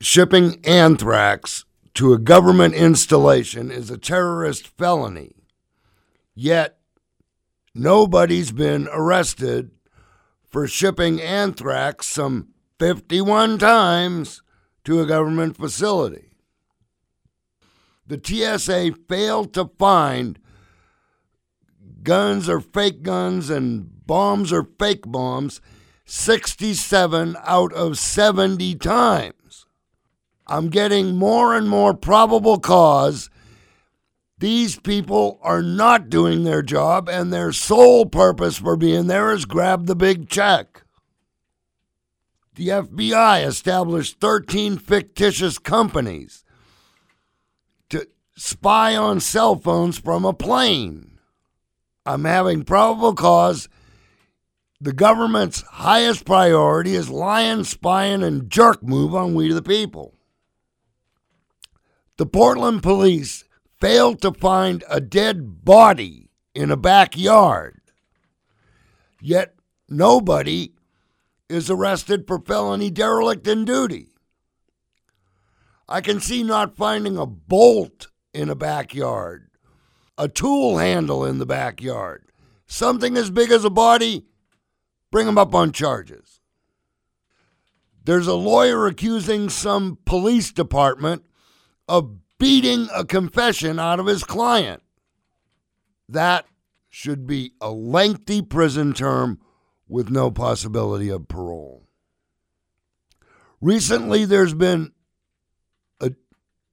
shipping anthrax to a government installation is a terrorist felony. Yet, nobody's been arrested for shipping anthrax some 51 times to a government facility. The TSA failed to find guns are fake guns and bombs are fake bombs 67 out of 70 times. I'm getting more and more probable cause these people are not doing their job and their sole purpose for being there is grab the big check. The FBI established 13 fictitious companies to spy on cell phones from a plane. I'm having probable cause. The government's highest priority is lying, spying, and jerk move on we the people. The Portland police failed to find a dead body in a backyard. Yet nobody is arrested for felony derelict in duty. I can see not finding a bolt in a backyard a tool handle in the backyard, something as big as a body, bring them up on charges. There's a lawyer accusing some police department of beating a confession out of his client. That should be a lengthy prison term with no possibility of parole. Recently, there's been a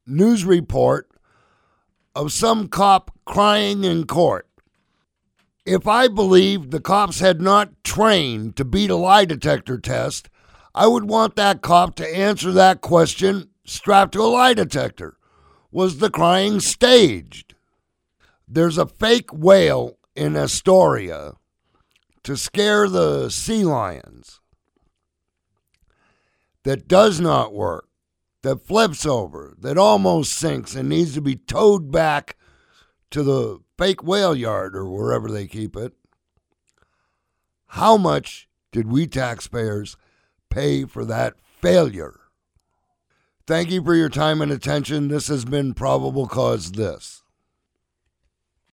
news report of some cop crying in court. If I believed the cops had not trained to beat a lie detector test, I would want that cop to answer that question strapped to a lie detector. Was the crying staged? There's a fake whale in Astoria to scare the sea lions that does not work that flips over, that almost sinks and needs to be towed back to the fake whale yard or wherever they keep it. How much did we taxpayers pay for that failure? Thank you for your time and attention. This has been Probable Cause This.